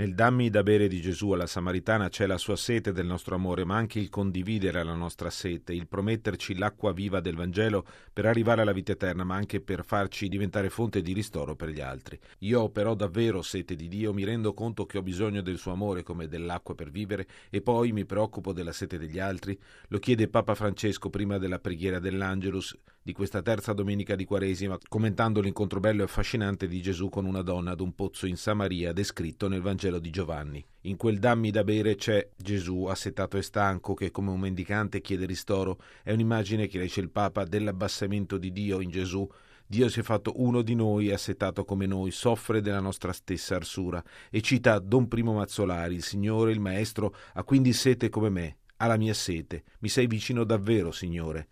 Nel dammi da bere di Gesù alla Samaritana c'è la sua sete del nostro amore, ma anche il condividere la nostra sete, il prometterci l'acqua viva del Vangelo per arrivare alla vita eterna, ma anche per farci diventare fonte di ristoro per gli altri. Io ho però davvero sete di Dio, mi rendo conto che ho bisogno del suo amore come dell'acqua per vivere e poi mi preoccupo della sete degli altri. Lo chiede Papa Francesco prima della preghiera dell'Angelus di questa terza domenica di Quaresima, commentando l'incontro bello e affascinante di Gesù con una donna ad un pozzo in Samaria descritto nel Vangelo di Giovanni. In quel dammi da bere c'è Gesù assetato e stanco che come un mendicante chiede ristoro. È un'immagine che dice il Papa dell'abbassamento di Dio in Gesù Dio si è fatto uno di noi, assetato come noi, soffre della nostra stessa arsura e cita Don Primo Mazzolari, il Signore, il Maestro, ha quindi sete come me, ha la mia sete. Mi sei vicino davvero, Signore.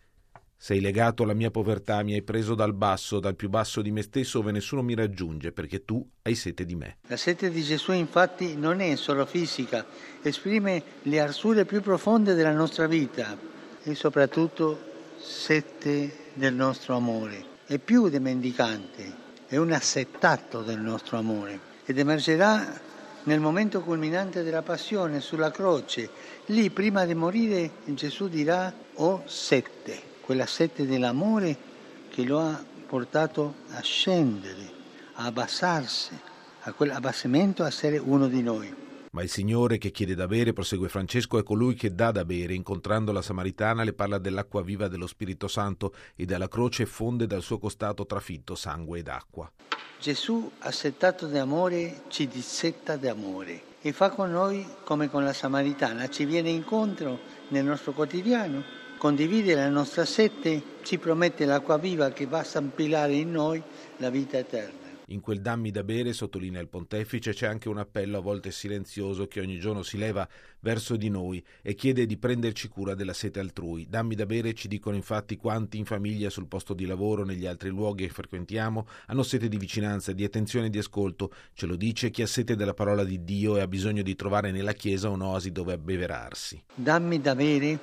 Sei legato alla mia povertà, mi hai preso dal basso, dal più basso di me stesso, dove nessuno mi raggiunge, perché tu hai sete di me. La sete di Gesù infatti non è solo fisica, esprime le arsure più profonde della nostra vita e soprattutto sete del nostro amore. È più di mendicante, è un assetato del nostro amore ed emergerà nel momento culminante della passione sulla croce. Lì, prima di morire, Gesù dirà ho sette quella sete dell'amore che lo ha portato a scendere, a abbassarsi, a quell'abbassamento a essere uno di noi. Ma il Signore che chiede da bere, prosegue Francesco, è colui che dà da bere. Incontrando la Samaritana le parla dell'acqua viva dello Spirito Santo e dalla croce fonde dal suo costato trafitto sangue ed acqua. Gesù, assettato di amore, ci dissetta di amore e fa con noi come con la Samaritana, ci viene incontro nel nostro quotidiano condivide la nostra sete, ci promette l'acqua viva che va a stampilare in noi la vita eterna. In quel dammi da bere, sottolinea il pontefice, c'è anche un appello a volte silenzioso che ogni giorno si leva verso di noi e chiede di prenderci cura della sete altrui. Dammi da bere ci dicono infatti quanti in famiglia, sul posto di lavoro, negli altri luoghi che frequentiamo, hanno sete di vicinanza, di attenzione e di ascolto. Ce lo dice chi ha sete della parola di Dio e ha bisogno di trovare nella Chiesa un'oasi dove abbeverarsi. Dammi da bere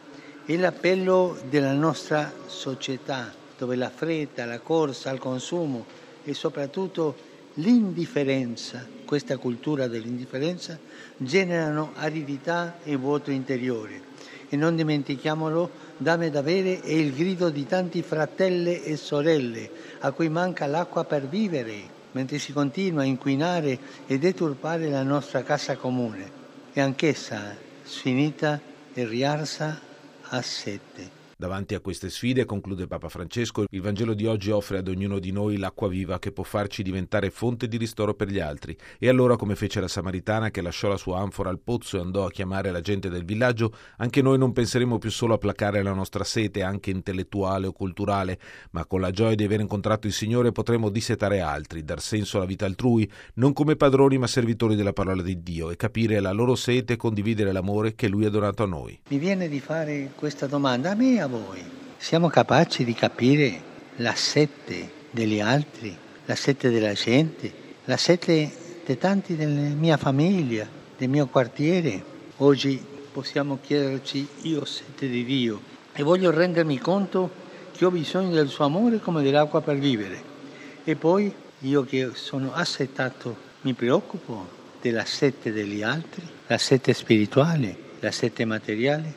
è l'appello della nostra società, dove la fretta, la corsa al consumo e soprattutto l'indifferenza, questa cultura dell'indifferenza, generano aridità e vuoto interiore. E non dimentichiamolo, dame da bere è il grido di tanti fratelli e sorelle a cui manca l'acqua per vivere, mentre si continua a inquinare e deturpare la nostra casa comune. E anch'essa, sfinita e riarsa a sette. Davanti a queste sfide, conclude Papa Francesco, il Vangelo di oggi offre ad ognuno di noi l'acqua viva che può farci diventare fonte di ristoro per gli altri. E allora, come fece la Samaritana che lasciò la sua anfora al pozzo e andò a chiamare la gente del villaggio, anche noi non penseremo più solo a placare la nostra sete, anche intellettuale o culturale, ma con la gioia di aver incontrato il Signore potremo dissetare altri, dar senso alla vita altrui, non come padroni ma servitori della parola di Dio, e capire la loro sete e condividere l'amore che Lui ha donato a noi. Mi viene di fare questa domanda a me a voi. Siamo capaci di capire la sette degli altri, la sette della gente, la sette di tanti della mia famiglia, del mio quartiere. Oggi possiamo chiederci io sette di Dio e voglio rendermi conto che ho bisogno del suo amore come dell'acqua per vivere. E poi io che sono assettato mi preoccupo della sette degli altri, la sette spirituale, la sette materiale,